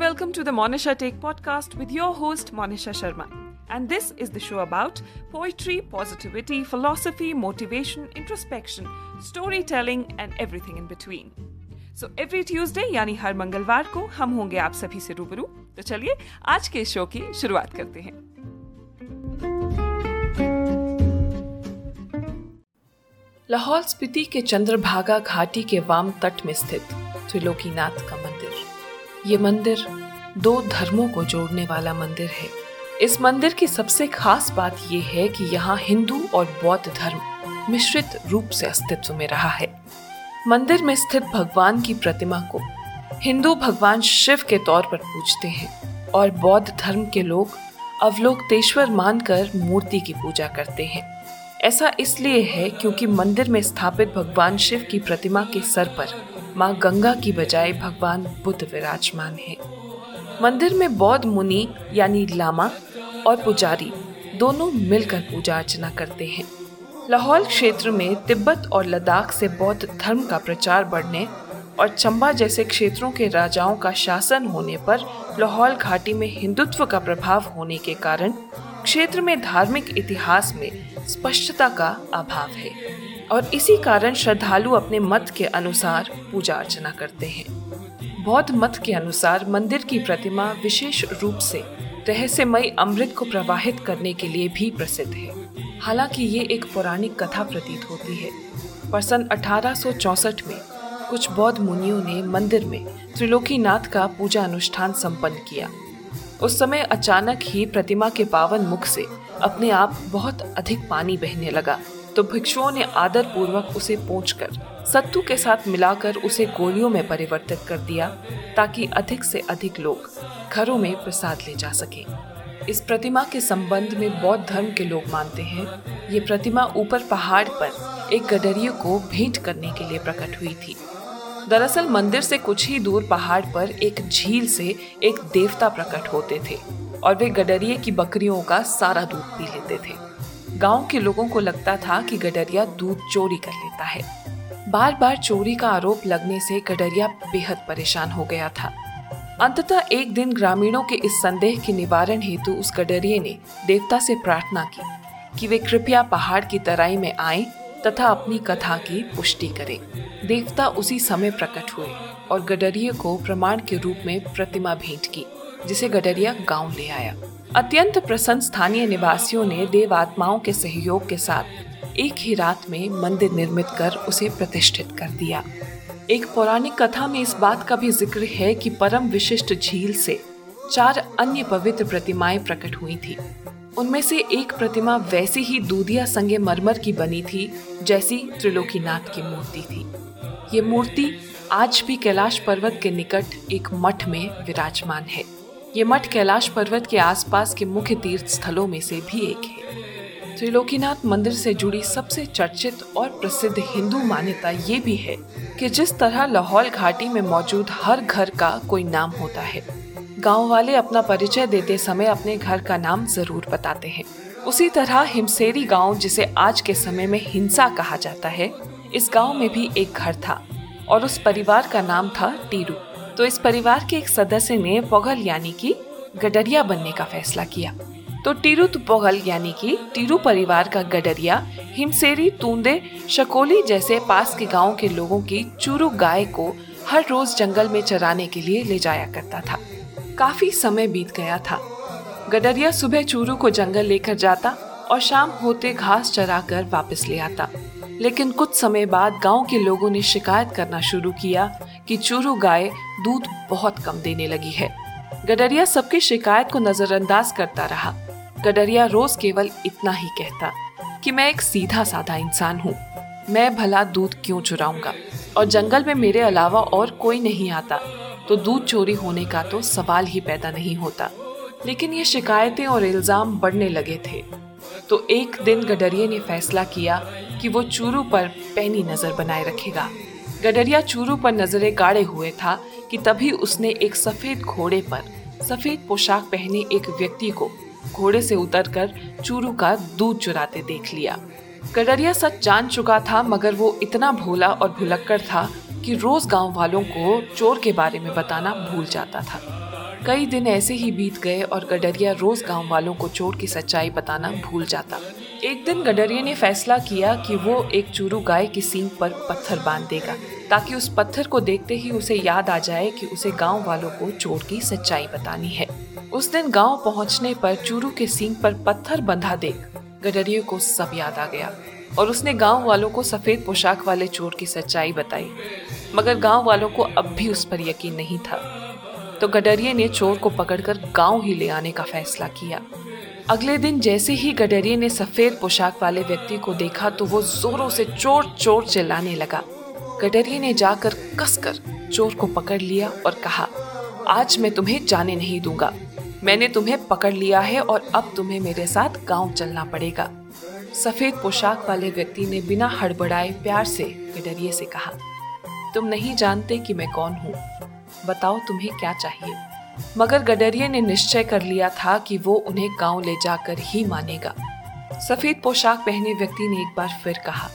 welcome to the Monisha Take podcast with your host Monisha Sharma. And this is the show about poetry, positivity, philosophy, motivation, introspection, storytelling and everything in between. So every Tuesday यानी हर मंगलवार को हम होंगे आप सभी से रूबरू तो चलिए आज के शो की शुरुआत करते हैं लाहौल स्पीति के चंद्रभागा घाटी के वाम तट में स्थित त्रिलोकीनाथ का ये मंदिर दो धर्मों को जोड़ने वाला मंदिर है। इस मंदिर की सबसे खास बात यह है कि यहाँ हिंदू और बौद्ध धर्म मिश्रित रूप से अस्तित्व में रहा है। मंदिर में स्थित भगवान की प्रतिमा को हिंदू भगवान शिव के तौर पर पूजते हैं और बौद्ध धर्म के लोग अवलोकतेश्वर मानकर मूर्ति की पूजा करते हैं। ऐसा इसलिए है क्योंकि मंदिर में स्थापित भगवान शिव की प्रतिमा के सर पर माँ गंगा की बजाय भगवान बुद्ध विराजमान है। मंदिर में बौद्ध मुनि यानी लामा और पुजारी दोनों मिलकर पूजा अर्चना करते हैं। लाहौल क्षेत्र में तिब्बत और लद्दाख से बौद्ध धर्म का प्रचार बढ़ने और चंबा जैसे क्षेत्रों के राजाओं का शासन होने पर लाहौल घाटी में हिंदुत्व का प्रभाव होने के कारण क्षेत्र में धार्मिक इतिहास में स्पष्टता का अभाव है। और इसी कारण श्रद्धालु अपने मत के अनुसार पूजा अर्चना करते हैं। बौद्ध मत के अनुसार मंदिर की प्रतिमा विशेष रूप से रहस्यमय अमृत को प्रवाहित करने के लिए भी प्रसिद्ध है। हालाँकि ये एक पौराणिक कथा प्रतीत होती है। पर सन अठारह में कुछ बौद्ध मुनियों ने मंदिर में त्रिलोकीनाथ का पूजा अनुष्ठान संपन्न किया। उस समय अचानक ही प्रतिमा के पावन मुख से अपने आप बहुत अधिक पानी बहने लगा। तो भिक्षुओं ने आदर पूर्वक उसे कर सत्तू के साथ मिलाकर उसे गोलियों में परिवर्तित कर दिया, ताकि अधिक से अधिक लोग घरों में प्रसाद ले जा सके। इस प्रतिमा के संबंध में बौद्ध धर्म के लोग मानते हैं, ये प्रतिमा ऊपर पहाड़ पर एक गडरिये को भेंट करने के लिए प्रकट हुई थी। दरअसल मंदिर से कुछ ही दूर पहाड़ पर एक झील से एक देवता प्रकट होते थे, और वे गडरिये की बकरियों का सारा दूध पी लेते थे। गाँव के लोगों को लगता था कि गडरिया दूध चोरी कर लेता है। बार बार चोरी का आरोप लगने से गडरिया बेहद परेशान हो गया था। अंततः एक दिन ग्रामीणों के इस संदेह के निवारण हेतु उस गडरिये ने देवता से प्रार्थना की कि वे कृपया पहाड़ की तराई में आए तथा अपनी कथा की पुष्टि करें। देवता उसी समय प्रकट हुए और गडरिये को प्रमाण के रूप में प्रतिमा भेंट की, जिसे गडरिया गाँव ले आया। अत्यंत प्रसन्न स्थानीय निवासियों ने देव आत्माओं के सहयोग के साथ एक ही रात में मंदिर निर्मित कर उसे प्रतिष्ठित कर दिया। एक पौराणिक कथा में इस बात का भी ज़िक्र है कि परम विशिष्ट झील से चार अन्य पवित्र प्रतिमाएँ प्रकट हुई थी। उनमें से एक प्रतिमा वैसी ही दूधिया संगे मरमर की बनी थी, जैसी त्रिलोकीनाथ की मूर्ति थी। ये मूर्ति आज भी कैलाश पर्वत के निकट एक मठ में विराजमान है। ये मठ कैलाश पर्वत के आसपास के मुख्य तीर्थ स्थलों में से भी एक है। त्रिलोकीनाथ मंदिर से जुड़ी सबसे चर्चित और प्रसिद्ध हिंदू मान्यता ये भी है कि जिस तरह लाहौल घाटी में मौजूद हर घर का कोई नाम होता है, गाँव वाले अपना परिचय देते समय अपने घर का नाम ज़रूर बताते हैं। उसी तरह हिमसेरी गाँव, जिसे आज के समय में हिंसा कहा जाता है, इस गाँव में भी एक घर था और उस परिवार का नाम था टीरू। तो इस परिवार के एक सदस्य ने पोगल यानी कि गडरिया बनने का फैसला किया। तो टीरू तुपोगल यानी कि टीरू परिवार का गडरिया, हिमसेरी, तूंदे, शकोली जैसे पास के गाँव के लोगों की चूरू गाय को हर रोज जंगल में चराने के लिए ले जाया करता था। काफ़ी समय बीत गया था। गडरिया सुबह चूरू को जंगल लेकर जाता और शाम होते घास चरा कर वापस ले आता। लेकिन कुछ समय बाद गाँव के लोगों ने शिकायत करना शुरू किया कि चूरू गाय दूध बहुत कम देने लगी है। गडरिया सबकी शिकायत को नजरअंदाज करता रहा। गडरिया रोज केवल इतना ही कहता कि मैं एक सीधा साधा इंसान हूँ। मैं भला दूध क्यों चुराऊँगा? और जंगल में मेरे अलावा और कोई नहीं आता। तो दूध चोरी होने का तो सवाल ही पैदा नहीं होता। लेकिन ये शिकायतें और इल्ज़ाम बढ़ने लगे थे। तो एक दिन गडरिया ने फैसला किया कि वो चूरू पर पैनी नज़र बनाए रखेगा। गडरिया चूरू पर नज़रें गाड़े हुए था कि तभी उसने एक सफ़ेद घोड़े पर सफ़ेद पोशाक पहने एक व्यक्ति को घोड़े से उतरकर चूरू का दूध चुराते देख लिया। गडरिया सच जान चुका था, मगर वो इतना भोला और भुलक्कड़ था कि रोज गाँव वालों को चोर के बारे में बताना भूल जाता था। कई दिन ऐसे ही बीत गए और गडरिया रोज गाँव वालों को चोर की सच्चाई बताना भूल जाता। एक दिन गडरिया ने फैसला किया कि वो एक चूरू गाय की सींग पर पत्थर बाँध देगा, ताकि उस पत्थर को देखते ही उसे याद आ जाए कि उसे गाँव वालों को चोर की सच्चाई बतानी है। उस दिन गाँव पहुँचने पर चूरू के सींग पर पत्थर बंधा देख गडरिया को सब याद आ गया और उसने गाँव वालों को सफ़ेद पोशाक वाले चोर की सच्चाई बताई। मगर गाँव वालों को अब भी उस पर यकीन नहीं था। तो गडरिये ने चोर को पकड़कर गाँव ही ले आने का फैसला किया। अगले दिन जैसे ही गडरिये ने सफ़ेद पोशाक वाले व्यक्ति को देखा तो वो जोरों से चोर चोर चिल्लाने लगा। गडरिये ने जाकर कसकर चोर को पकड़ लिया और कहा, आज मैं तुम्हें जाने नहीं दूँगा। मैंने तुम्हें पकड़ लिया है और अब तुम्हें मेरे साथ गाँव चलना पड़ेगा। सफ़ेद पोशाक वाले व्यक्ति ने बिना हड़बड़ाए प्यार से गडरिये से कहा, तुम नहीं जानते कि मैं कौन हूँ। बताओ तुम्हें क्या चाहिए। मगर गडरिये ने निश्चय कर लिया था कि वो उन्हें गाँव ले जाकर ही मानेगा। सफ़ेद पोशाक पहने व्यक्ति ने एक बार फिर कहा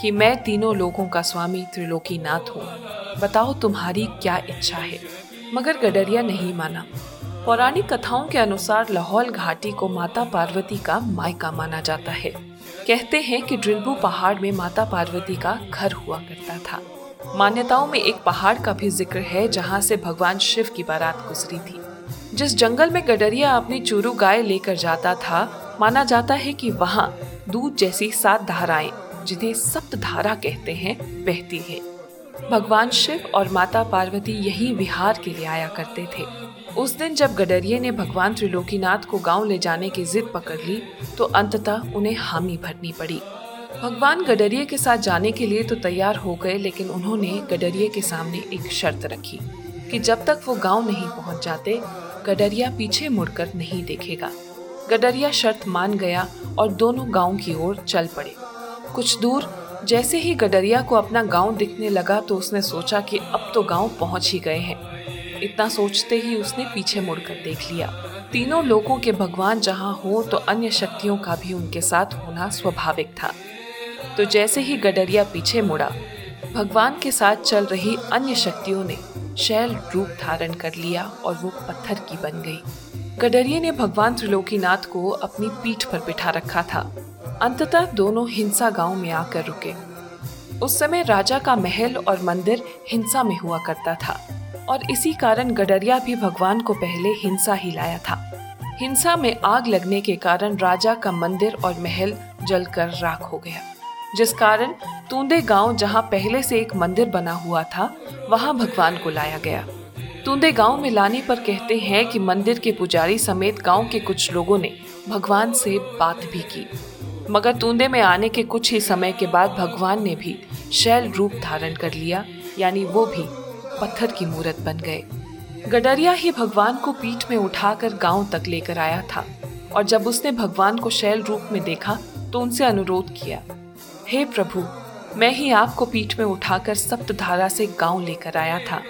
कि मैं तीनों लोगों का स्वामी त्रिलोकी नाथ हूँ। बताओ तुम्हारी क्या इच्छा है। मगर गडरिया नहीं माना। पौराणिक कथाओं के अनुसार लाहौल घाटी को माता पार्वती का मायका माना जाता है। कहते हैं कि ड्रिलबू पहाड़ में माता पार्वती का घर हुआ करता था। मान्यताओं में एक पहाड़ का भी ज़िक्र है, जहाँ से भगवान शिव की बारात गुजरी थी। जिस जंगल में गडरिया अपनी चूरू गाय लेकर जाता था, माना जाता है कि वहाँ दूध जैसी सात धाराएँ, जिन्हें सप्त धारा कहते हैं, बहती है। भगवान शिव और माता पार्वती यही विहार के लिए आया करते थे। उस दिन जब गडरिये ने भगवान त्रिलोकीनाथ को गाँव ले जाने की जिद पकड़ ली तो अंततः उन्हें हामी भरनी पड़ी। भगवान गडरिये के साथ जाने के लिए तो तैयार हो गए, लेकिन उन्होंने गडरिये के सामने एक शर्त रखी कि जब तक वो गाँव नहीं पहुँच जाते, गडरिया पीछे मुड़कर नहीं देखेगा। गडरिया शर्त मान गया और दोनों गाँव की ओर चल पड़े। कुछ दूर जैसे ही गडरिया को अपना गाँव दिखने लगा तो उसने सोचा कि अब तो गाँव पहुँच ही गए हैं। इतना सोचते ही उसने पीछे मुड़कर देख लिया। तीनों लोगों के भगवान जहाँ हो तो अन्य शक्तियों का भी उनके साथ होना स्वाभाविक था। तो जैसे ही गडरिया पीछे मुड़ा, भगवान के साथ चल रही अन्य शक्तियों ने शैल रूप धारण कर लिया और वो पत्थर की बन गई। गडरिये ने भगवान त्रिलोकीनाथ को अपनी पीठ पर बिठा रखा था। अंततः दोनों हिंसा गाँव में आकर रुके। उस समय राजा का महल और मंदिर हिंसा में हुआ करता था और इसी कारण गडरिया भी भगवान को पहले हिंसा ही लाया था। हिंसा में आग लगने के कारण राजा का मंदिर और महल जलकर राख हो गया। जिस कारण तूंदे गाँव जहाँ पहले से एक मंदिर बना हुआ था, वहाँ भगवान को लाया गया। तूंदे गाँव में लाने पर कहते हैं कि मंदिर के पुजारी समेत गाँव के कुछ लोगों ने भगवान से बात भी की। मगर तूंदे में आने के कुछ ही समय के बाद भगवान ने भी शैल रूप धारण कर लिया, यानी वो भी पत्थर की मूर्त बन गए। गडरिया ही भगवान को पीठ में उठाकर गाँव तक लेकर आया था, और जब उसने भगवान को शैल रूप में देखा तो उनसे अनुरोध किया। हे प्रभु, मैं ही आपको पीठ में उठाकर सप्तधारा से गाँव लेकर आया था,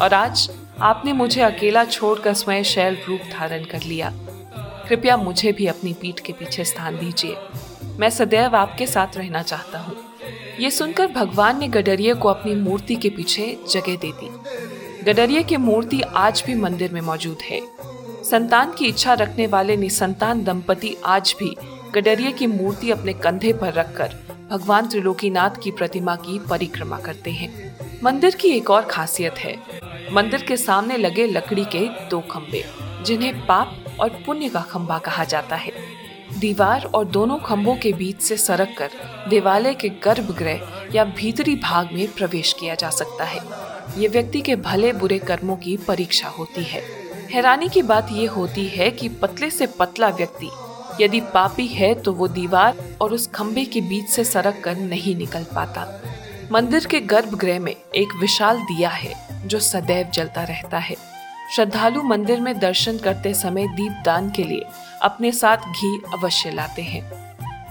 और आज आपने मुझे अकेला छोड़कर स्वयं शैल रूप धारण कर लिया। कृपया मुझे भी अपनी पीठ के पीछे स्थान दीजिए। मैं सदैव आपके साथ रहना चाहता हूँ। ये सुनकर भगवान ने गडरिये को अपनी मूर्ति के पीछे जगह दे दी। गडरिये की मूर्ति आज भी मंदिर में मौजूद है। संतान की इच्छा रखने वाले निसंतान दंपति आज भी गडरिये की मूर्ति अपने कंधे पर रखकर भगवान त्रिलोकीनाथ की प्रतिमा की परिक्रमा करते हैं। मंदिर की एक और खासियत है। मंदिर के सामने लगे लकड़ी के दो खंबे जिन्हें पाप और पुण्य का खंबा कहा जाता है। दीवार और दोनों खंभों के बीच से सरक कर देवालय के गर्भगृह या भीतरी भाग में प्रवेश किया जा सकता है। ये व्यक्ति के भले बुरे कर्मों की परीक्षा होती है। हैरानी की बात ये होती है कि पतले से पतला व्यक्ति यदि पापी है तो वो दीवार और उस खंबे के बीच से सरक कर नहीं निकल पाता। मंदिर के गर्भगृह में एक विशाल दिया है, जो सदैव जलता रहता है। श्रद्धालु मंदिर में दर्शन करते समय दीप दान के लिए अपने साथ घी अवश्य लाते हैं।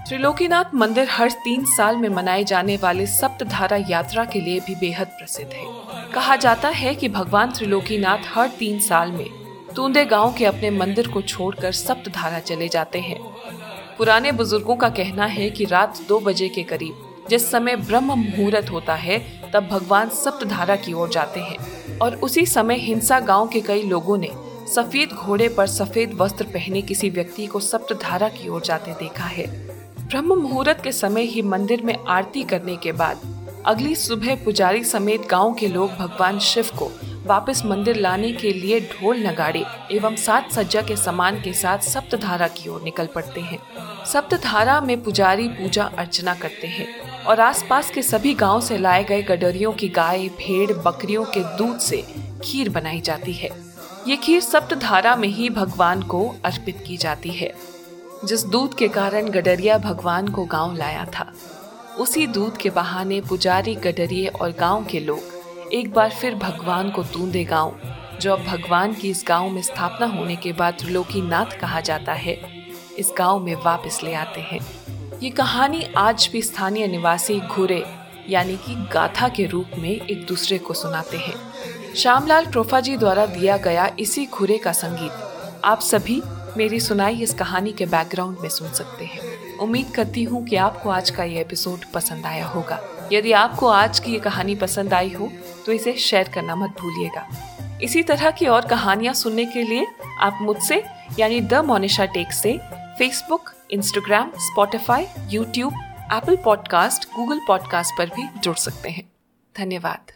त्रिलोकीनाथ मंदिर हर तीन साल में मनाए जाने वाले सप्तधारा यात्रा के लिए भी बेहद प्रसिद्ध है। कहा जाता है कि भगवान त्रिलोकीनाथ हर तीन साल में तूंदे गाँव के अपने मंदिर को छोड़कर सप्तधारा चले जाते हैं। पुराने बुज़ुर्गों का कहना है कि रात दो बजे के करीब, जिस समय ब्रह्म मुहूर्त होता है, तब भगवान सप्तधारा की ओर जाते हैं। और उसी समय हिंसा गाँव के कई लोगों ने सफ़ेद घोड़े पर सफ़ेद वस्त्र पहने किसी व्यक्ति को सप्तधारा की ओर जाते देखा है। ब्रह्म मुहूर्त के समय ही मंदिर में आरती करने के बाद, अगली सुबह पुजारी समेत गाँव के लोग भगवान शिव को वापस मंदिर लाने के लिए ढोल नगाड़े एवं सात सज्जा के सामान के साथ सप्तधारा की ओर निकल पड़ते हैं। सप्तधारा में पुजारी पूजा अर्चना करते हैं और आसपास के सभी गाँव से लाए गए गडरियों की गाय, भेड़, बकरियों के दूध से खीर बनाई जाती है। ये खीर सप्तधारा में ही भगवान को अर्पित की जाती है, जिस दूध के कारण गडरिया भगवान को गाँव लाया था। उसी दूध के बहाने पुजारी गडरिए और गाँव के लोग एक बार फिर भगवान को तूंदे गाँव, जो अब भगवान की इस गाँव में स्थापना होने के बाद त्रिलोकीनाथ कहा जाता है, इस गाँव में वापस ले आते हैं। ये कहानी आज भी स्थानीय निवासी घुरे, यानी कि गाथा के रूप में एक दूसरे को सुनाते हैं। श्यामलाल ट्रोफा जी द्वारा दिया गया इसी घुरे का संगीत, आप सभी मेरी सुनाई इस कहानी के बैकग्राउंड में सुन सकते हैं। उम्मीद करती हूँ कि आपको आज का ये एपिसोड पसंद आया होगा। यदि आपको आज की ये कहानी पसंद आई हो तो इसे शेयर करना मत भूलिएगा। इसी तरह की और कहानियाँ सुनने के लिए आप मुझसे, यानी द मोनिशा टेक से Facebook Instagram Spotify YouTube Apple podcast Google podcast पर भी जुड़ सकते हैं। धन्यवाद।